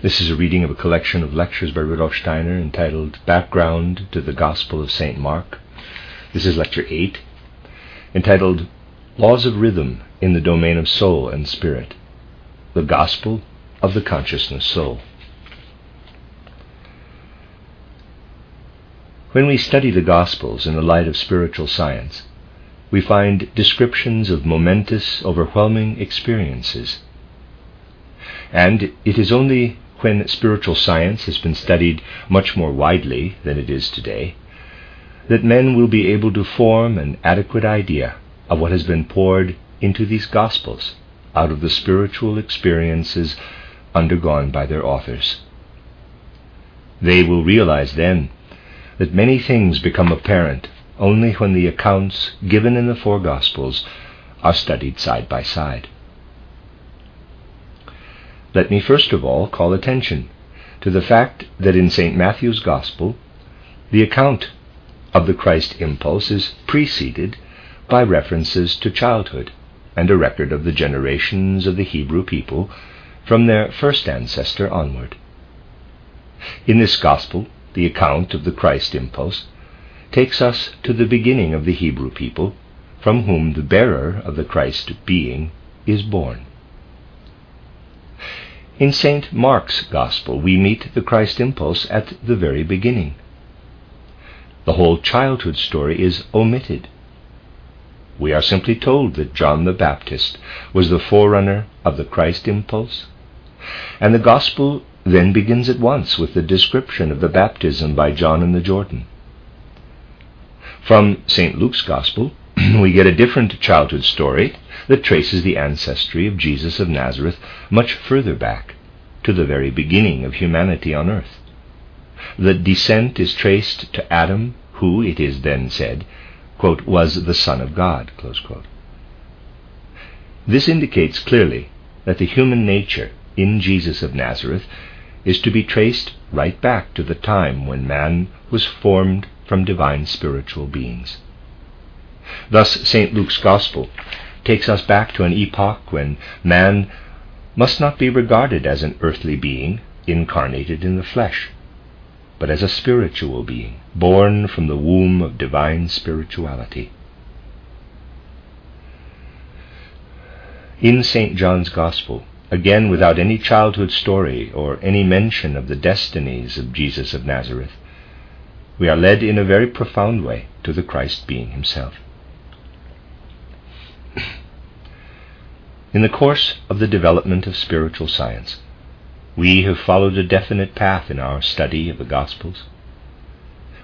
This is a reading of a collection of lectures by Rudolf Steiner entitled Background to the Gospel of St. Mark. This is lecture 8, entitled Laws of Rhythm in the Domain of Soul and Spirit. The Gospel of the Consciousness Soul. When we study the Gospels in the light of spiritual science, we find descriptions of momentous, overwhelming experiences. And it is only when spiritual science has been studied much more widely than it is today, that men will be able to form an adequate idea of what has been poured into these Gospels out of the spiritual experiences undergone by their authors. They will realize then that many things become apparent only when the accounts given in the four Gospels are studied side by side. Let me first of all call attention to the fact that in St. Matthew's Gospel, the account of the Christ impulse is preceded by references to childhood and a record of the generations of the Hebrew people from their first ancestor onward. In this Gospel, the account of the Christ impulse takes us to the beginning of the Hebrew people, from whom the bearer of the Christ being is born. In St. Mark's Gospel, we meet the Christ impulse at the very beginning. The whole childhood story is omitted. We are simply told that John the Baptist was the forerunner of the Christ impulse, and the Gospel then begins at once with the description of the baptism by John in the Jordan. From St. Luke's Gospel, we get a different childhood story that traces the ancestry of Jesus of Nazareth much further back, to the very beginning of humanity on earth. The descent is traced to Adam, who, it is then said, quote, was the Son of God. This indicates clearly that the human nature in Jesus of Nazareth is to be traced right back to the time when man was formed from divine spiritual beings. Thus, St. Luke's Gospel takes us back to an epoch when man must not be regarded as an earthly being incarnated in the flesh, but as a spiritual being born from the womb of divine spirituality. In St. John's Gospel, again without any childhood story or any mention of the destinies of Jesus of Nazareth, we are led in a very profound way to the Christ being himself. In the course of the development of spiritual science, we have followed a definite path in our study of the Gospels.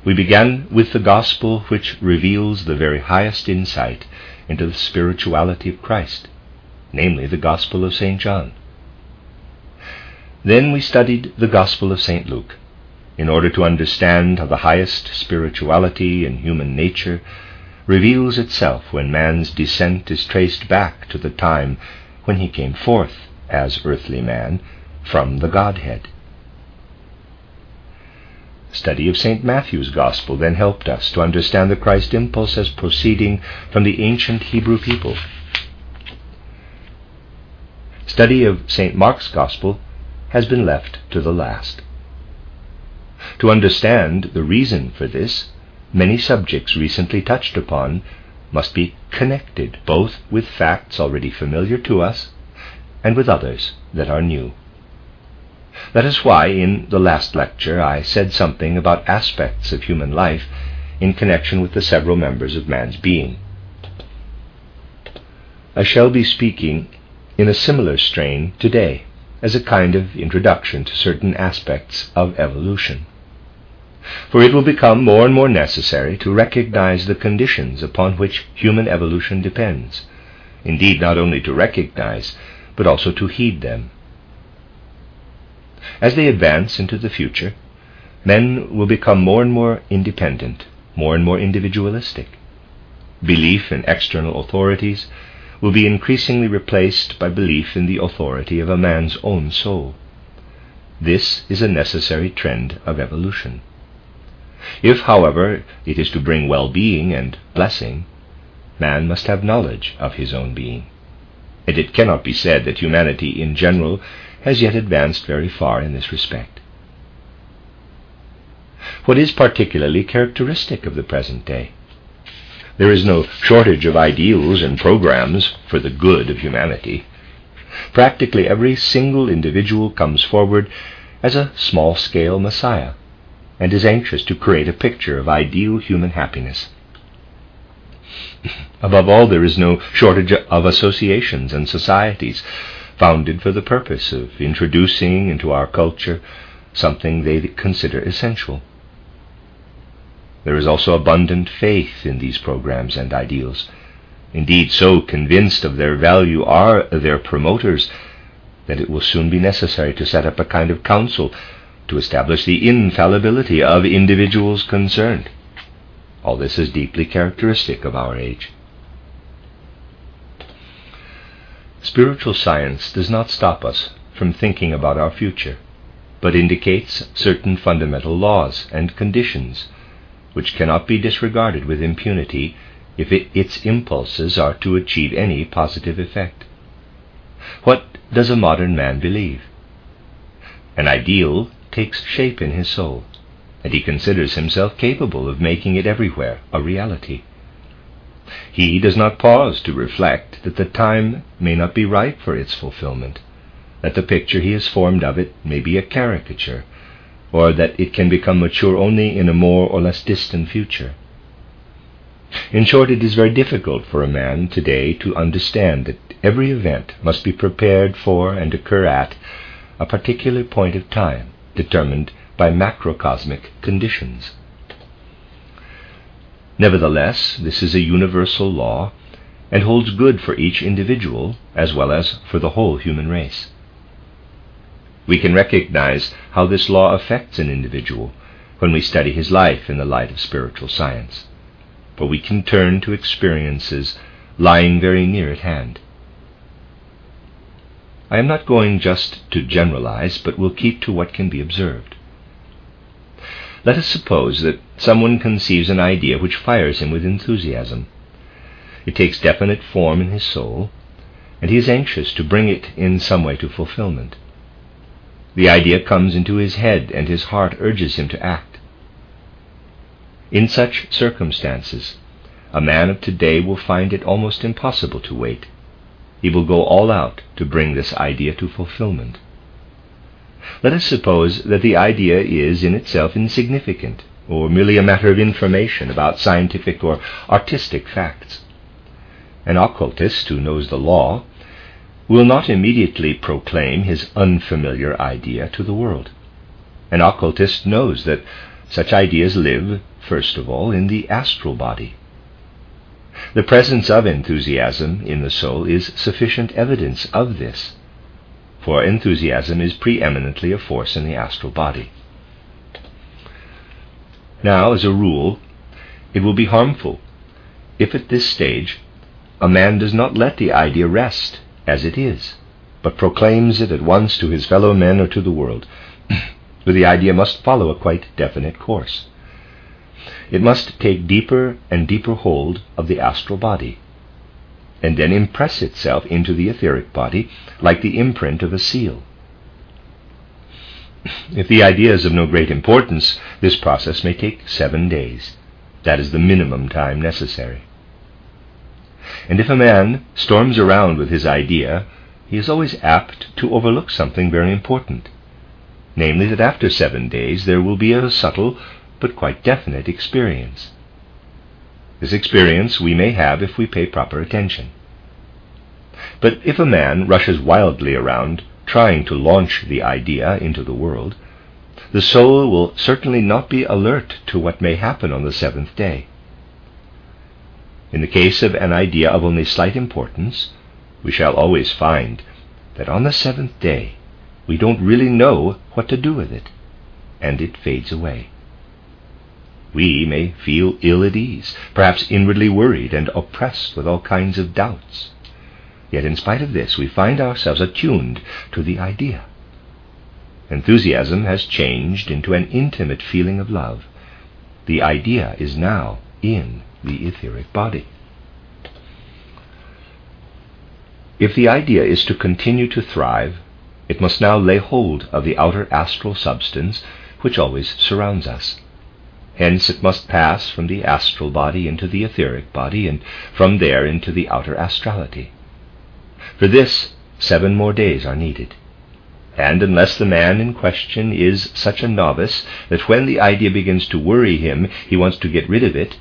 We began with the Gospel which reveals the very highest insight into the spirituality of Christ, namely the Gospel of St. John. Then we studied the Gospel of St. Luke, in order to understand how the highest spirituality in human nature reveals itself when man's descent is traced back to the time when he came forth as earthly man from the Godhead. Study of St. Matthew's Gospel then helped us to understand the Christ impulse as proceeding from the ancient Hebrew people. Study of St. Mark's Gospel has been left to the last. To understand the reason for this, many subjects recently touched upon must be connected both with facts already familiar to us and with others that are new. That is why in the last lecture I said something about aspects of human life in connection with the several members of man's being. I shall be speaking in a similar strain today as a kind of introduction to certain aspects of evolution for it will become more and more necessary to recognize the conditions upon which human evolution depends. Indeed, not only to recognize, but also to heed them. As they advance into the future, men will become more and more independent, more and more individualistic. Belief in external authorities will be increasingly replaced by belief in the authority of a man's own soul. This is a necessary trend of evolution. If, however, it is to bring well being and blessing, man must have knowledge of his own being. And it cannot be said that humanity in general has yet advanced very far in this respect. What is particularly characteristic of the present day? There is no shortage of ideals and programs for the good of humanity. Practically every single individual comes forward as a small scale Messiah and is anxious to create a picture of ideal human happiness. Above all, there is no shortage of associations and societies founded for the purpose of introducing into our culture something they consider essential. There is also abundant faith in these programs and ideals. Indeed, so convinced of their value are their promoters that it will soon be necessary to set up a kind of council to establish the infallibility of individuals concerned. All this is deeply characteristic of our age. Spiritual science does not stop us from thinking about our future, but indicates certain fundamental laws and conditions which cannot be disregarded with impunity if it, its impulses are to achieve any positive effect. What does a modern man believe? An ideal takes shape in his soul, and he considers himself capable of making it everywhere a reality. He does not pause to reflect that the time may not be ripe for its fulfillment, that the picture he has formed of it may be a caricature, or that it can become mature only in a more or less distant future. In short, it is very difficult for a man today to understand that every event must be prepared for and occur at a particular point of time, determined by macrocosmic conditions. Nevertheless, this is a universal law and holds good for each individual as well as for the whole human race. We can recognize how this law affects an individual when we study his life in the light of spiritual science, for we can turn to experiences lying very near at hand. I am not going just to generalize, but will keep to what can be observed. Let us suppose that someone conceives an idea which fires him with enthusiasm. It takes definite form in his soul, and he is anxious to bring it in some way to fulfillment. The idea comes into his head, and his heart urges him to act. In such circumstances, a man of today will find it almost impossible to wait. He will go all out to bring this idea to fulfillment. Let us suppose that the idea is in itself insignificant, or merely a matter of information about scientific or artistic facts. An occultist who knows the law will not immediately proclaim his unfamiliar idea to the world. An occultist knows that such ideas live, first of all, in the astral body. The presence of enthusiasm in the soul is sufficient evidence of this, for enthusiasm is preeminently a force in the astral body. Now, as a rule, it will be harmful if at this stage a man does not let the idea rest as it is, but proclaims it at once to his fellow men or to the world, for the idea must follow a quite definite course. It must take deeper and deeper hold of the astral body, and then impress itself into the etheric body like the imprint of a seal. If the idea is of no great importance, this process may take seven days. That is the minimum time necessary. And if a man storms around with his idea, he is always apt to overlook something very important, namely that after seven days there will be a subtle but quite definite experience. This experience we may have if we pay proper attention. But if a man rushes wildly around trying to launch the idea into the world, the soul will certainly not be alert to what may happen on the seventh day. In the case of an idea of only slight importance, we shall always find that on the seventh day we don't really know what to do with it and it fades away. We may feel ill at ease, perhaps inwardly worried and oppressed with all kinds of doubts. Yet in spite of this, we find ourselves attuned to the idea. Enthusiasm has changed into an intimate feeling of love. The idea is now in the etheric body. If the idea is to continue to thrive, it must now lay hold of the outer astral substance which always surrounds us. Hence it must pass from the astral body into the etheric body, and from there into the outer astrality. For this, seven more days are needed. And unless the man in question is such a novice that when the idea begins to worry him, he wants to get rid of it,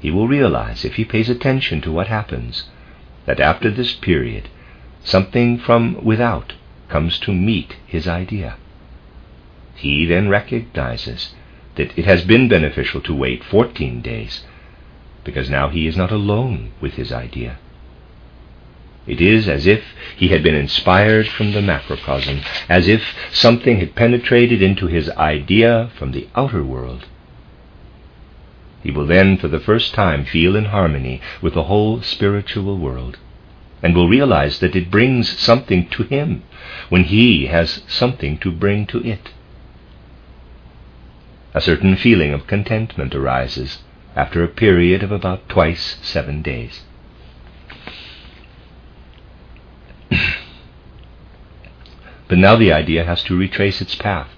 he will realize, if he pays attention to what happens, that after this period, something from without comes to meet his idea. He then recognizes that it has been beneficial to wait 14 days, because now he is not alone with his idea. It is as if he had been inspired from the macrocosm, as if something had penetrated into his idea from the outer world. He will then, for the first time, feel in harmony with the whole spiritual world, and will realize that it brings something to him when he has something to bring to it. A certain feeling of contentment arises after a period of about twice seven days. but now the idea has to retrace its path,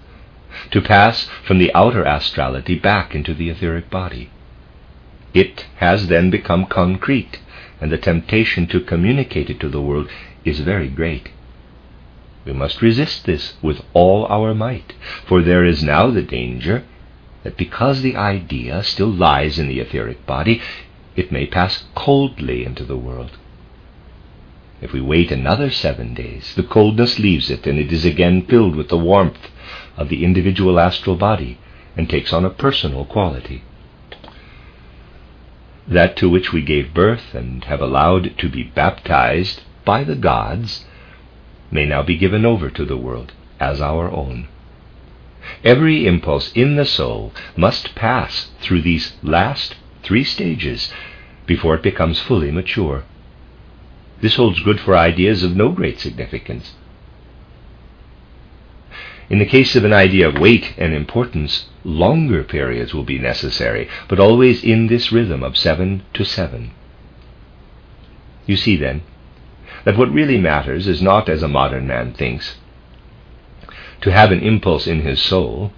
to pass from the outer astrality back into the etheric body. It has then become concrete, and the temptation to communicate it to the world is very great. We must resist this with all our might, for there is now the danger that because the idea still lies in the etheric body, it may pass coldly into the world. If we wait another seven days, the coldness leaves it and it is again filled with the warmth of the individual astral body and takes on a personal quality. That to which we gave birth and have allowed to be baptized by the gods may now be given over to the world as our own. Every impulse in the soul must pass through these last three stages before it becomes fully mature. This holds good for ideas of no great significance. In the case of an idea of weight and importance, longer periods will be necessary, but always in this rhythm of seven to seven. You see, then, that what really matters is not, as a modern man thinks, to have an impulse in his soul,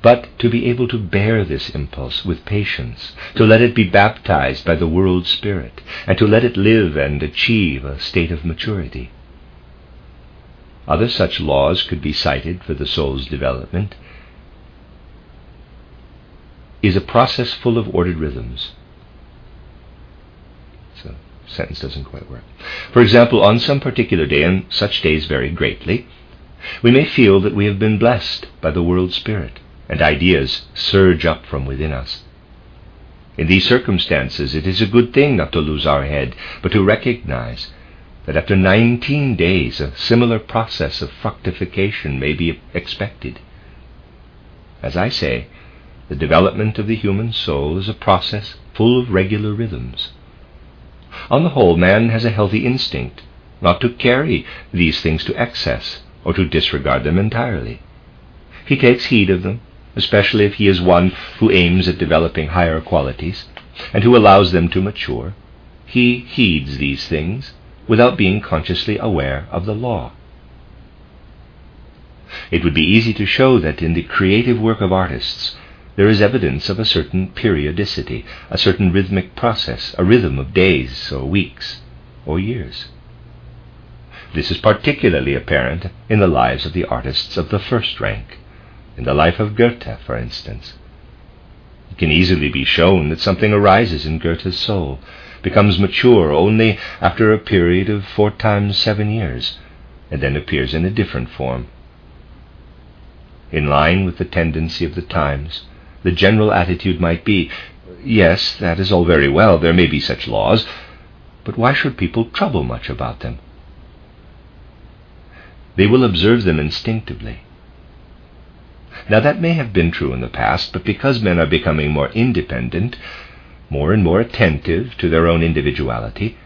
but to be able to bear this impulse with patience, to let it be baptized by the world spirit, and to let it live and achieve a state of maturity. Other such laws could be cited for the soul's development. Is a process full of ordered rhythms. So, sentence doesn't quite work. For example, on some particular day, and such days vary greatly, we may feel that we have been blessed by the world spirit, and ideas surge up from within us. In these circumstances, it is a good thing not to lose our head, but to recognize that after 19 days a similar process of fructification may be expected. As I say, the development of the human soul is a process full of regular rhythms. On the whole, man has a healthy instinct not to carry these things to excess or to disregard them entirely. He takes heed of them, especially if he is one who aims at developing higher qualities and who allows them to mature. He heeds these things without being consciously aware of the law. It would be easy to show that in the creative work of artists there is evidence of a certain periodicity, a certain rhythmic process, a rhythm of days or weeks or years. This is particularly apparent in the lives of the artists of the first rank, in the life of Goethe, for instance. It can easily be shown that something arises in Goethe's soul, becomes mature only after a period of four times seven years, and then appears in a different form. In line with the tendency of the times, the general attitude might be yes, that is all very well, there may be such laws, but why should people trouble much about them? They will observe them instinctively. Now that may have been true in the past, but because men are becoming more independent, more and more attentive to their own individuality,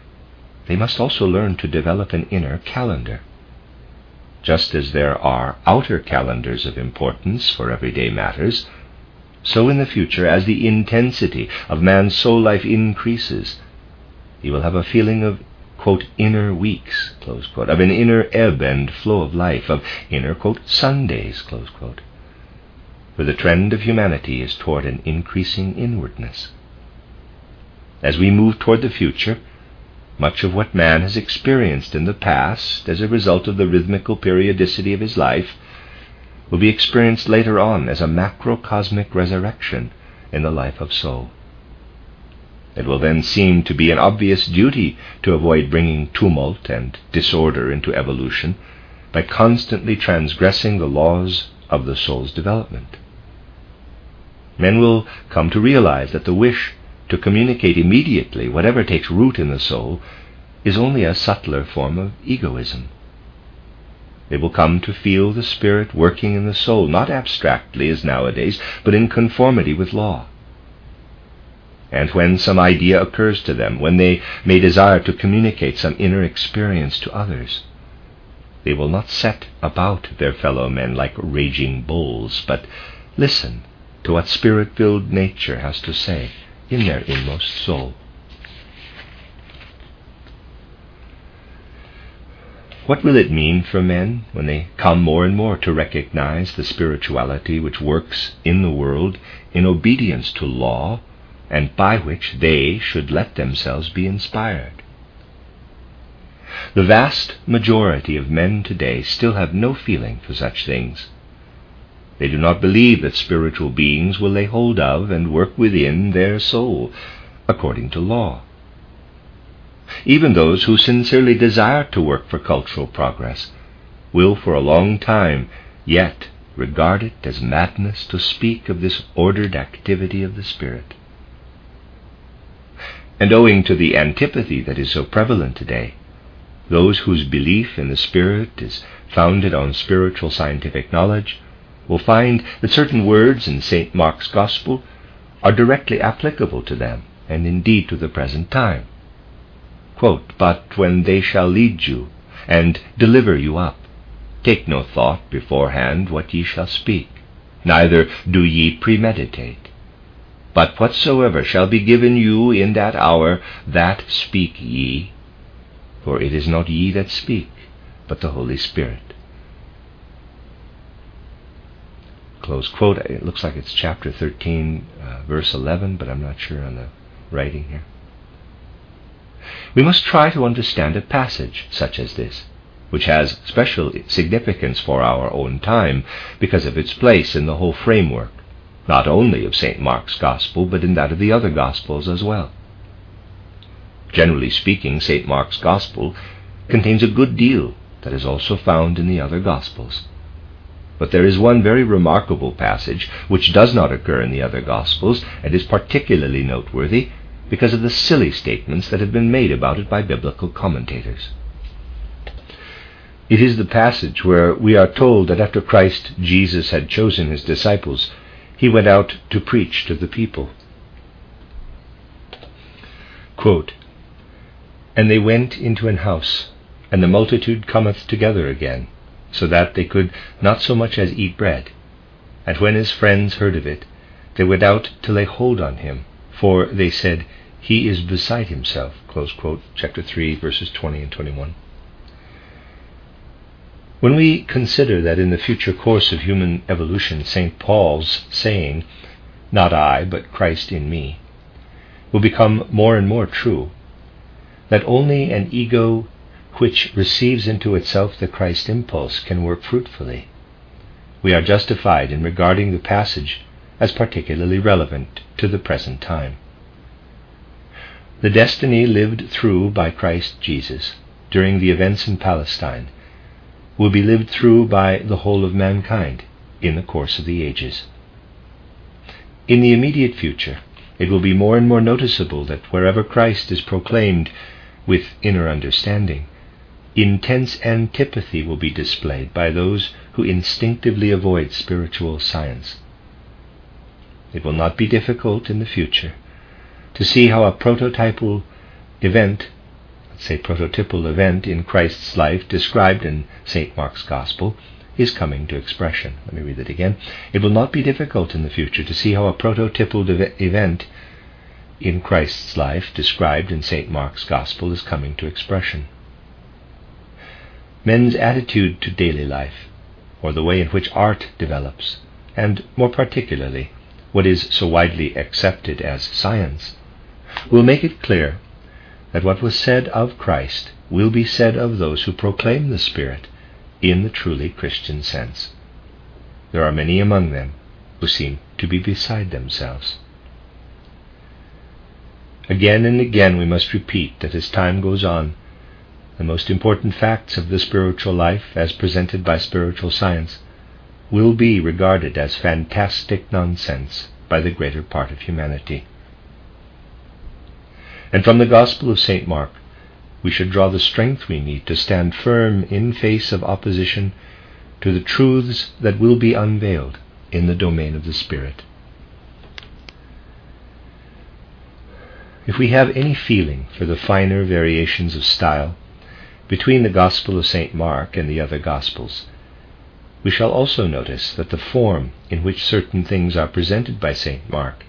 they must also learn to develop an inner calendar. Just as there are outer calendars of importance for everyday matters, so in the future, as the intensity of man's soul life increases, he will have a feeling of, quote, inner weeks, quote, of an inner ebb and flow of life, of inner, quote, Sundays, quote, for the trend of humanity is toward an increasing inwardness. As we move toward the future, much of what man has experienced in the past as a result of the rhythmical periodicity of his life will be experienced later on as a macrocosmic resurrection in the life of soul. It will then seem to be an obvious duty to avoid bringing tumult and disorder into evolution by constantly transgressing the laws of the soul's development. Men will come to realize that the wish to communicate immediately whatever takes root in the soul is only a subtler form of egoism. They will come to feel the Spirit working in the soul, not abstractly as nowadays, but in conformity with law. And when some idea occurs to them, when they may desire to communicate some inner experience to others, they will not set about their fellow men like raging bulls, but listen to what spirit filled nature has to say in their inmost soul. What will it mean for men when they come more and more to recognize the spirituality which works in the world in obedience to law and by which they should let themselves be inspired? The vast majority of men today still have no feeling for such things. They do not believe that spiritual beings will lay hold of and work within their soul according to law. Even those who sincerely desire to work for cultural progress will for a long time yet regard it as madness to speak of this ordered activity of the Spirit. And owing to the antipathy that is so prevalent today, those whose belief in the Spirit is founded on spiritual scientific knowledge will find that certain words in St. Mark's Gospel are directly applicable to them and indeed to the present time. Quote, but when they shall lead you and deliver you up, take no thought beforehand what ye shall speak, neither do ye premeditate. But whatsoever shall be given you in that hour, that speak ye, for it is not ye that speak, but the Holy Spirit. Close quote. It looks like it's chapter 13, uh, verse 11, but I'm not sure on the writing here. We must try to understand a passage such as this, which has special significance for our own time because of its place in the whole framework, not only of St. Mark's Gospel, but in that of the other Gospels as well. Generally speaking, St. Mark's Gospel contains a good deal that is also found in the other Gospels. But there is one very remarkable passage which does not occur in the other Gospels and is particularly noteworthy because of the silly statements that have been made about it by biblical commentators. It is the passage where we are told that after Christ Jesus had chosen his disciples, he went out to preach to the people. Quote, and they went into an house, and the multitude cometh together again, so that they could not so much as eat bread. And when his friends heard of it, they went out to lay hold on him, for they said, He is beside himself. Quote, chapter 3, verses 20 and 21. When we consider that in the future course of human evolution, St. Paul's saying, Not I, but Christ in me, will become more and more true, that only an ego which receives into itself the Christ impulse can work fruitfully, we are justified in regarding the passage as particularly relevant to the present time. The destiny lived through by Christ Jesus during the events in Palestine will be lived through by the whole of mankind in the course of the ages. In the immediate future, it will be more and more noticeable that wherever Christ is proclaimed with inner understanding, intense antipathy will be displayed by those who instinctively avoid spiritual science. It will not be difficult in the future to see how a prototypal event, say prototypal event in Christ's life described in St. Mark's Gospel, is coming to expression. Let me read it again. It will not be difficult in the future to see how a prototypal event in Christ's life described in St. Mark's Gospel is coming to expression. Men's attitude to daily life, or the way in which art develops, and more particularly, what is so widely accepted as science, will make it clear that what was said of Christ will be said of those who proclaim the Spirit in the truly Christian sense. There are many among them who seem to be beside themselves. Again and again we must repeat that as time goes on, the most important facts of the spiritual life, as presented by spiritual science, will be regarded as fantastic nonsense by the greater part of humanity. And from the Gospel of St. Mark, we should draw the strength we need to stand firm in face of opposition to the truths that will be unveiled in the domain of the Spirit. If we have any feeling for the finer variations of style between the Gospel of St. Mark and the other Gospels, we shall also notice that the form in which certain things are presented by St. Mark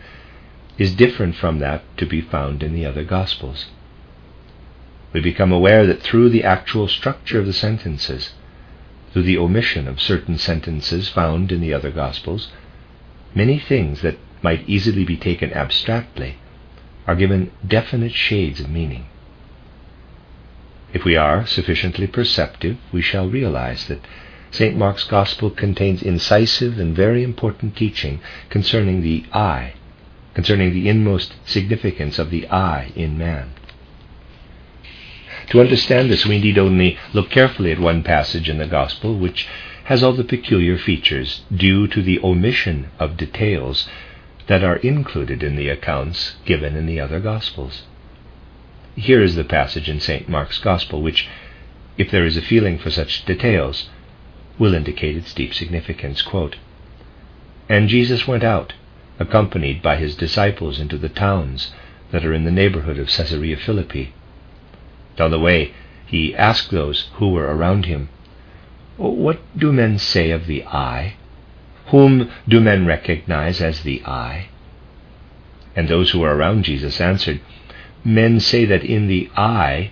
is different from that to be found in the other Gospels. We become aware that through the actual structure of the sentences, through the omission of certain sentences found in the other Gospels, many things that might easily be taken abstractly are given definite shades of meaning. If we are sufficiently perceptive, we shall realize that St. Mark's Gospel contains incisive and very important teaching concerning the I concerning the inmost significance of the I in man. To understand this, we need only look carefully at one passage in the Gospel which has all the peculiar features due to the omission of details that are included in the accounts given in the other Gospels. Here is the passage in St. Mark's Gospel which, if there is a feeling for such details, will indicate its deep significance. Quote, and Jesus went out accompanied by his disciples into the towns that are in the neighborhood of Caesarea Philippi. On the way, he asked those who were around him, What do men say of the I? Whom do men recognize as the I? And those who were around Jesus answered, Men say that in the I,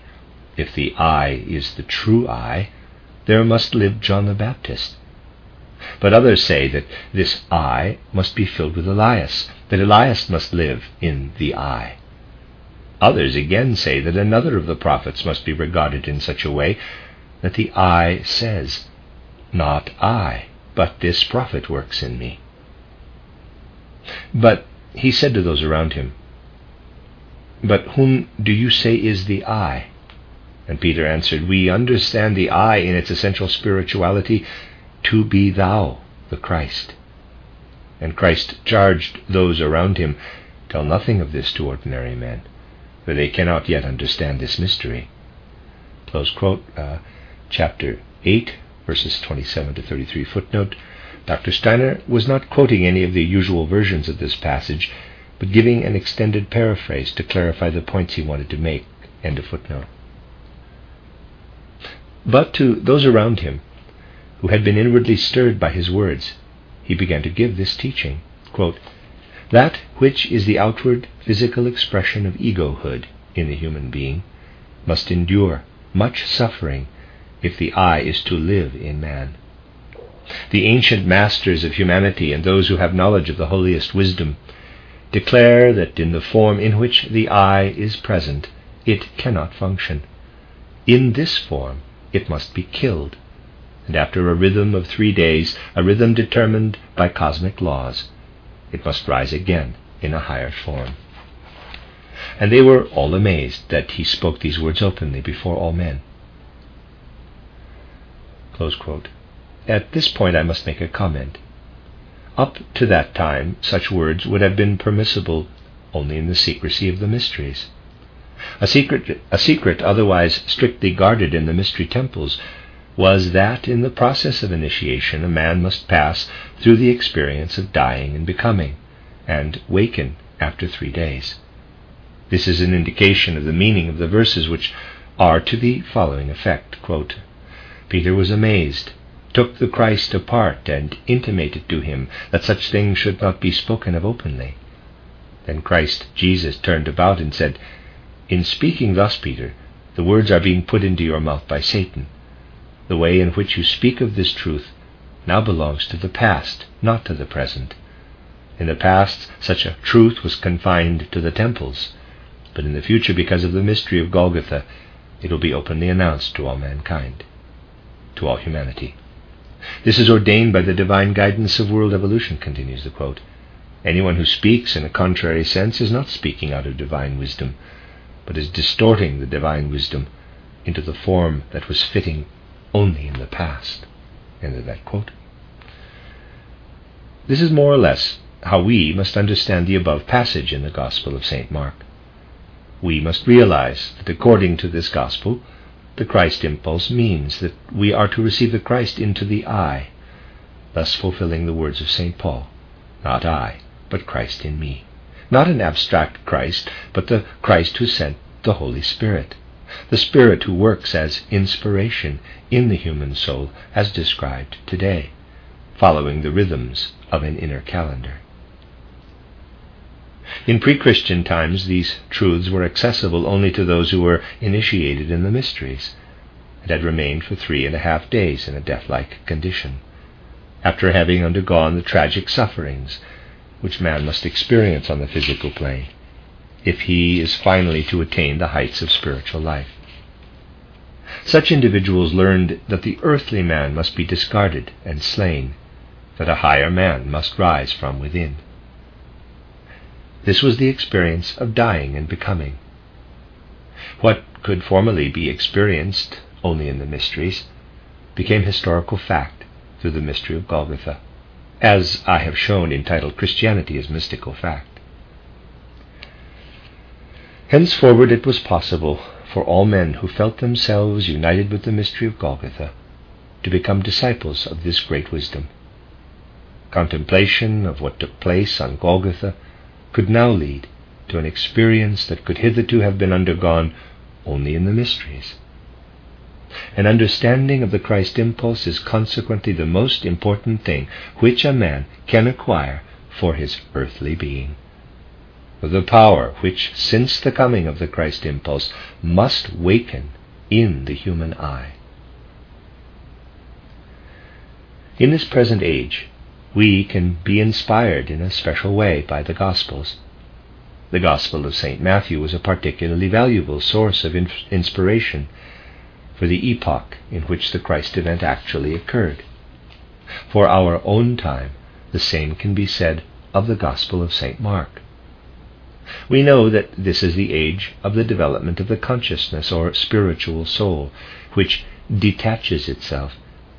if the I is the true I, there must live John the Baptist. But others say that this I must be filled with Elias, that Elias must live in the I. Others again say that another of the prophets must be regarded in such a way that the I says, Not I, but this prophet works in me. But he said to those around him, But whom do you say is the I? And Peter answered, We understand the I in its essential spirituality to be thou the Christ. And Christ charged those around him, Tell nothing of this to ordinary men, for they cannot yet understand this mystery. Close quote, uh, chapter 8, verses 27 to 33. Footnote Dr. Steiner was not quoting any of the usual versions of this passage, but giving an extended paraphrase to clarify the points he wanted to make. End of footnote. But to those around him, who had been inwardly stirred by his words, he began to give this teaching. Quote, that which is the outward physical expression of egohood in the human being must endure much suffering if the I is to live in man. The ancient masters of humanity and those who have knowledge of the holiest wisdom declare that in the form in which the I is present, it cannot function. In this form, it must be killed and after a rhythm of three days, a rhythm determined by cosmic laws, it must rise again in a higher form. And they were all amazed that he spoke these words openly before all men. At this point, I must make a comment. Up to that time, such words would have been permissible only in the secrecy of the mysteries. A secret, a secret otherwise strictly guarded in the mystery temples was that in the process of initiation a man must pass through the experience of dying and becoming, and waken after three days. This is an indication of the meaning of the verses which are to the following effect quote, Peter was amazed, took the Christ apart, and intimated to him that such things should not be spoken of openly. Then Christ Jesus turned about and said, In speaking thus, Peter, the words are being put into your mouth by Satan. The way in which you speak of this truth now belongs to the past, not to the present. In the past, such a truth was confined to the temples, but in the future, because of the mystery of Golgotha, it will be openly announced to all mankind, to all humanity. This is ordained by the divine guidance of world evolution, continues the quote. Anyone who speaks in a contrary sense is not speaking out of divine wisdom, but is distorting the divine wisdom into the form that was fitting only in the past. End of that quote. This is more or less how we must understand the above passage in the Gospel of St. Mark. We must realize that according to this Gospel, the Christ impulse means that we are to receive the Christ into the I, thus fulfilling the words of St. Paul Not I, but Christ in me. Not an abstract Christ, but the Christ who sent the Holy Spirit, the Spirit who works as inspiration in the human soul, as described today, following the rhythms of an inner calendar. In pre Christian times, these truths were accessible only to those who were initiated in the mysteries, and had remained for three and a half days in a death like condition, after having undergone the tragic sufferings which man must experience on the physical plane, if he is finally to attain the heights of spiritual life. Such individuals learned that the earthly man must be discarded and slain, that a higher man must rise from within. This was the experience of dying and becoming. What could formerly be experienced only in the mysteries became historical fact through the mystery of Golgotha as I have shown entitled Christianity as Mystical Fact. Henceforward it was possible for all men who felt themselves united with the mystery of Golgotha to become disciples of this great wisdom. Contemplation of what took place on Golgotha could now lead to an experience that could hitherto have been undergone only in the mysteries. An understanding of the Christ impulse is consequently the most important thing which a man can acquire for his earthly being. The power which, since the coming of the Christ impulse, must waken in the human I. In this present age, we can be inspired in a special way by the Gospels. The Gospel of St. Matthew was a particularly valuable source of in- inspiration for the epoch in which the Christ event actually occurred. For our own time, the same can be said of the Gospel of St. Mark. We know that this is the age of the development of the consciousness or spiritual soul, which detaches itself,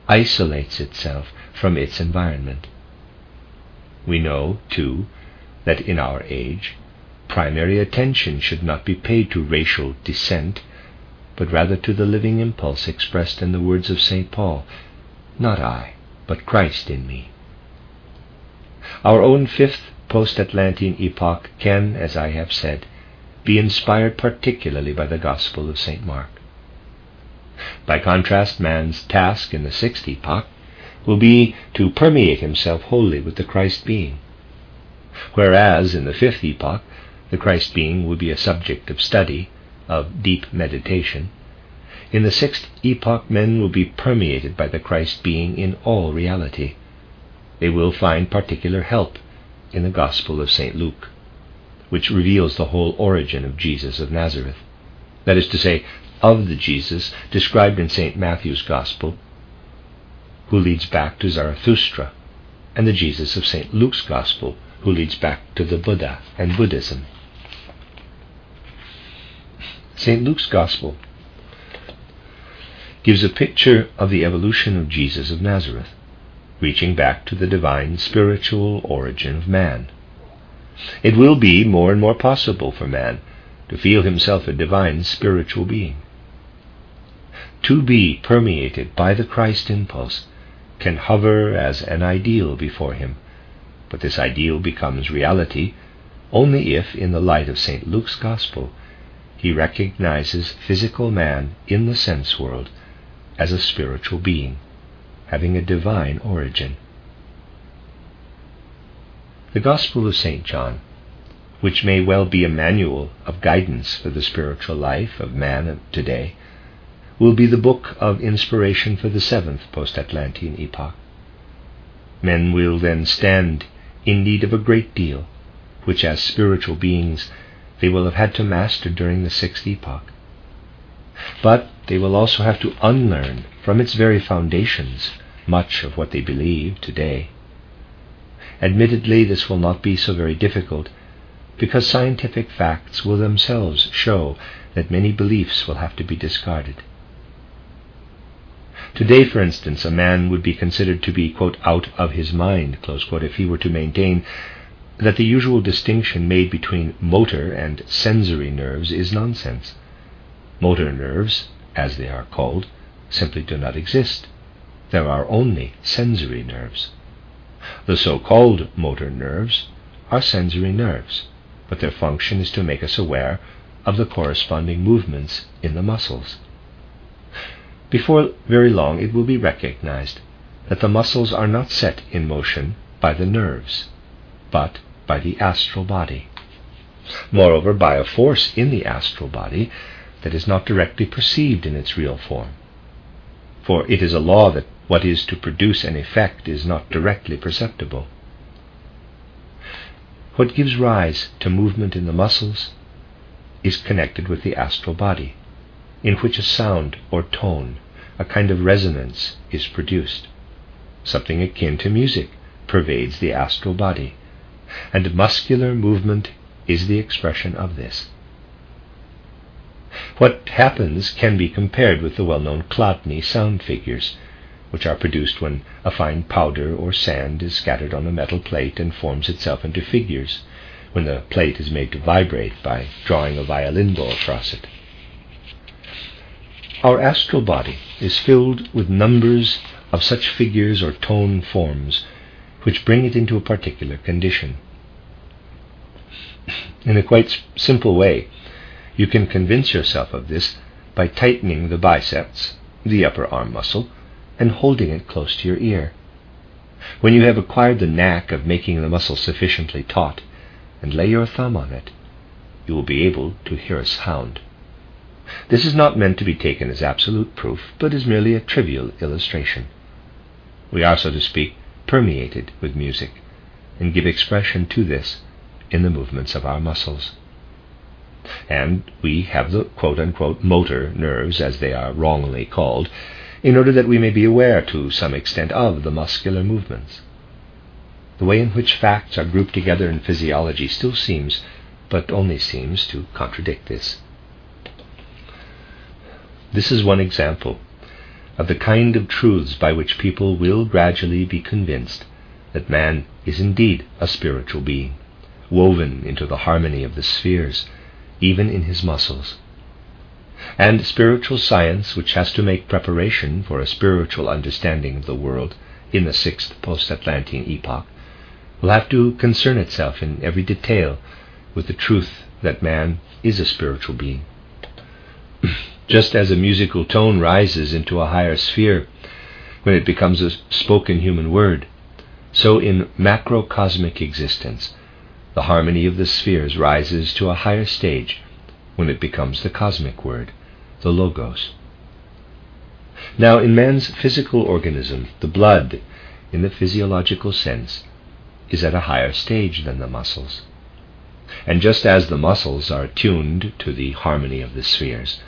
isolates itself from its environment. We know, too, that in our age, primary attention should not be paid to racial descent but rather to the living impulse expressed in the words of St. Paul Not I, but Christ in me. Our own fifth post Atlantean epoch can, as I have said, be inspired particularly by the Gospel of St. Mark. By contrast, man's task in the sixth epoch will be to permeate himself wholly with the Christ being, whereas in the fifth epoch the Christ being will be a subject of study of deep meditation, in the sixth epoch men will be permeated by the Christ being in all reality. They will find particular help in the Gospel of St. Luke, which reveals the whole origin of Jesus of Nazareth. That is to say, of the Jesus described in St. Matthew's Gospel, who leads back to Zarathustra, and the Jesus of St. Luke's Gospel, who leads back to the Buddha and Buddhism. St. Luke's Gospel gives a picture of the evolution of Jesus of Nazareth, reaching back to the divine spiritual origin of man. It will be more and more possible for man to feel himself a divine spiritual being. To be permeated by the Christ impulse can hover as an ideal before him, but this ideal becomes reality only if, in the light of St. Luke's Gospel, he recognizes physical man in the sense world as a spiritual being, having a divine origin. The Gospel of St. John, which may well be a manual of guidance for the spiritual life of man of today, will be the book of inspiration for the seventh post Atlantean epoch. Men will then stand in need of a great deal, which as spiritual beings they will have had to master during the sixth epoch. But they will also have to unlearn from its very foundations much of what they believe today. Admittedly, this will not be so very difficult, because scientific facts will themselves show that many beliefs will have to be discarded. Today, for instance, a man would be considered to be, quote, out of his mind, quote, if he were to maintain that the usual distinction made between motor and sensory nerves is nonsense. Motor nerves, as they are called, simply do not exist. There are only sensory nerves. The so called motor nerves are sensory nerves, but their function is to make us aware of the corresponding movements in the muscles. Before very long, it will be recognized that the muscles are not set in motion by the nerves, but by the astral body. Moreover, by a force in the astral body that is not directly perceived in its real form. For it is a law that what is to produce an effect is not directly perceptible. What gives rise to movement in the muscles is connected with the astral body, in which a sound or tone a kind of resonance is produced. Something akin to music pervades the astral body, and muscular movement is the expression of this. What happens can be compared with the well known Chladni sound figures, which are produced when a fine powder or sand is scattered on a metal plate and forms itself into figures, when the plate is made to vibrate by drawing a violin bow across it. Our astral body is filled with numbers of such figures or tone forms which bring it into a particular condition. In a quite simple way, you can convince yourself of this by tightening the biceps, the upper arm muscle, and holding it close to your ear. When you have acquired the knack of making the muscle sufficiently taut, and lay your thumb on it, you will be able to hear a sound. This is not meant to be taken as absolute proof, but is merely a trivial illustration. We are, so to speak, permeated with music, and give expression to this in the movements of our muscles. And we have the quote unquote motor nerves, as they are wrongly called, in order that we may be aware to some extent of the muscular movements. The way in which facts are grouped together in physiology still seems, but only seems, to contradict this. This is one example of the kind of truths by which people will gradually be convinced that man is indeed a spiritual being, woven into the harmony of the spheres, even in his muscles. And spiritual science, which has to make preparation for a spiritual understanding of the world in the sixth post Atlantean epoch, will have to concern itself in every detail with the truth that man is a spiritual being. Just as a musical tone rises into a higher sphere when it becomes a spoken human word, so in macrocosmic existence, the harmony of the spheres rises to a higher stage when it becomes the cosmic word, the Logos. Now, in man's physical organism, the blood, in the physiological sense, is at a higher stage than the muscles. And just as the muscles are tuned to the harmony of the spheres,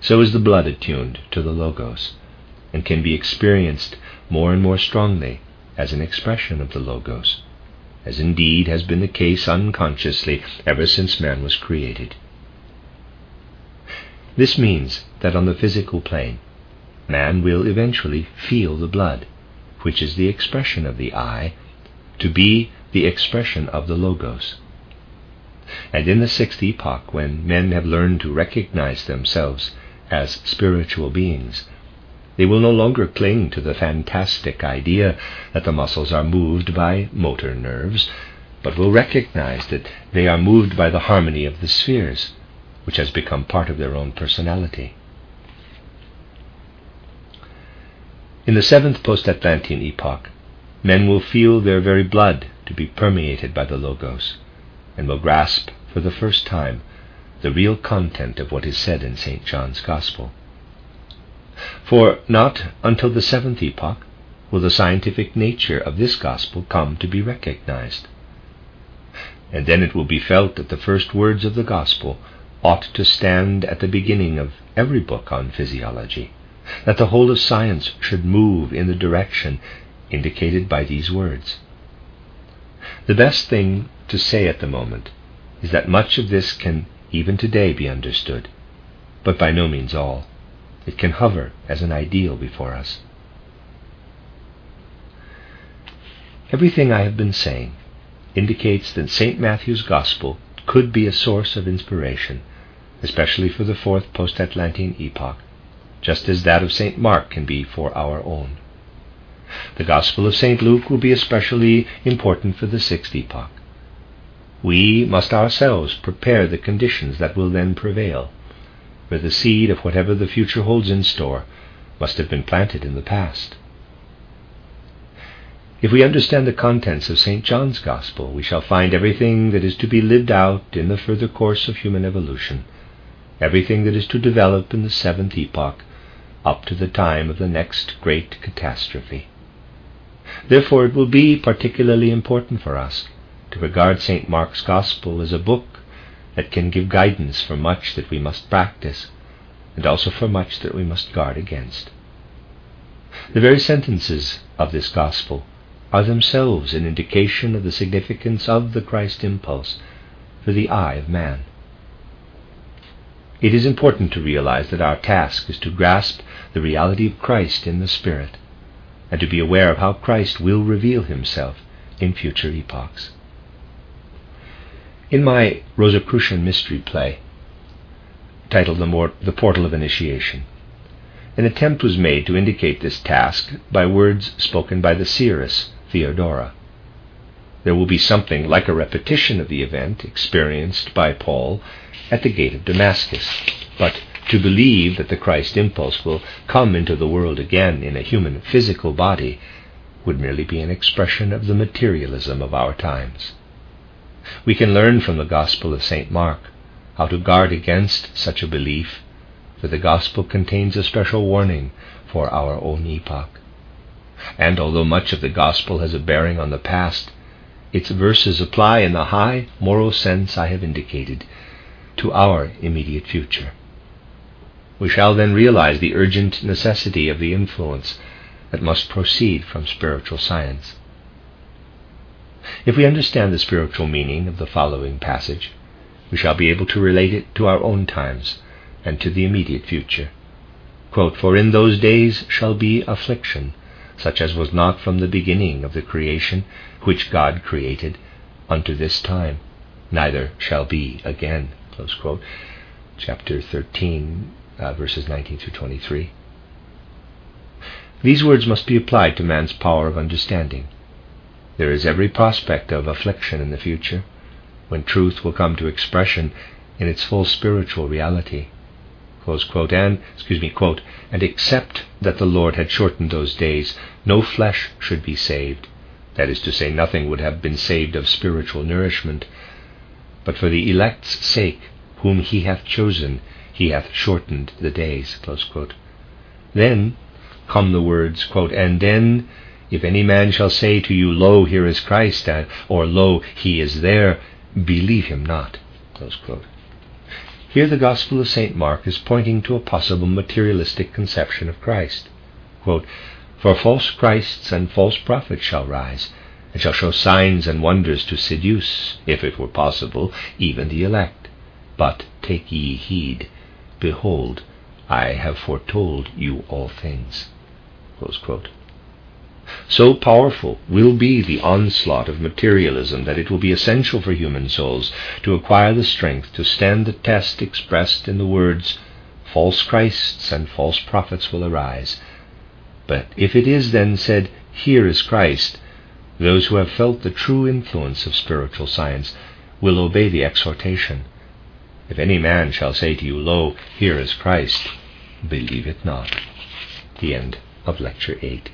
so is the blood attuned to the Logos, and can be experienced more and more strongly as an expression of the Logos, as indeed has been the case unconsciously ever since man was created. This means that on the physical plane, man will eventually feel the blood, which is the expression of the I, to be the expression of the Logos. And in the sixth epoch, when men have learned to recognize themselves as spiritual beings, they will no longer cling to the fantastic idea that the muscles are moved by motor nerves, but will recognize that they are moved by the harmony of the spheres, which has become part of their own personality. In the seventh post Atlantean epoch, men will feel their very blood to be permeated by the Logos, and will grasp for the first time the real content of what is said in St. John's Gospel. For not until the seventh epoch will the scientific nature of this Gospel come to be recognized. And then it will be felt that the first words of the Gospel ought to stand at the beginning of every book on physiology, that the whole of science should move in the direction indicated by these words. The best thing to say at the moment is that much of this can even today be understood, but by no means all. It can hover as an ideal before us. Everything I have been saying indicates that St. Matthew's Gospel could be a source of inspiration, especially for the fourth post Atlantean epoch, just as that of St. Mark can be for our own. The Gospel of St. Luke will be especially important for the sixth epoch. We must ourselves prepare the conditions that will then prevail, where the seed of whatever the future holds in store must have been planted in the past. If we understand the contents of St. John's Gospel, we shall find everything that is to be lived out in the further course of human evolution, everything that is to develop in the seventh epoch up to the time of the next great catastrophe. Therefore, it will be particularly important for us to regard St. Mark's Gospel as a book that can give guidance for much that we must practice, and also for much that we must guard against. The very sentences of this Gospel are themselves an indication of the significance of the Christ impulse for the I of man. It is important to realize that our task is to grasp the reality of Christ in the Spirit and to be aware of how Christ will reveal himself in future epochs. In my Rosicrucian mystery play, titled the, Portal of Initiation, an attempt was made to indicate this task by words spoken by the seeress Theodora. There will be something like a repetition of the event experienced by Paul at the gate of Damascus, but to believe that the Christ impulse will come into the world again in a human physical body would merely be an expression of the materialism of our times. We can learn from the Gospel of St. Mark how to guard against such a belief, for the Gospel contains a special warning for our own epoch. And although much of the Gospel has a bearing on the past, its verses apply in the high moral sense I have indicated to our immediate future we shall then realize the urgent necessity of the influence that must proceed from spiritual science. If we understand the spiritual meaning of the following passage, we shall be able to relate it to our own times and to the immediate future. Quote, For in those days shall be affliction, such as was not from the beginning of the creation which God created unto this time, neither shall be again. Chapter 13, uh, verses 19 through 23. These words must be applied to man's power of understanding. There is every prospect of affliction in the future, when truth will come to expression in its full spiritual reality. Quote, and excuse me, quote, and except that the Lord had shortened those days, no flesh should be saved. That is to say, nothing would have been saved of spiritual nourishment. But for the elect's sake, whom he hath chosen, he hath shortened the days. Then come the words, quote, And then, if any man shall say to you, Lo, here is Christ, or Lo, he is there, believe him not. Here the Gospel of St. Mark is pointing to a possible materialistic conception of Christ. Quote, For false Christs and false prophets shall rise, and shall show signs and wonders to seduce, if it were possible, even the elect. But take ye heed Behold, I have foretold you all things. So powerful will be the onslaught of materialism that it will be essential for human souls to acquire the strength to stand the test expressed in the words, False Christs and false prophets will arise. But if it is then said, Here is Christ, those who have felt the true influence of spiritual science will obey the exhortation. If any man shall say to you, Lo, here is Christ, believe it not. The end of Lecture 8.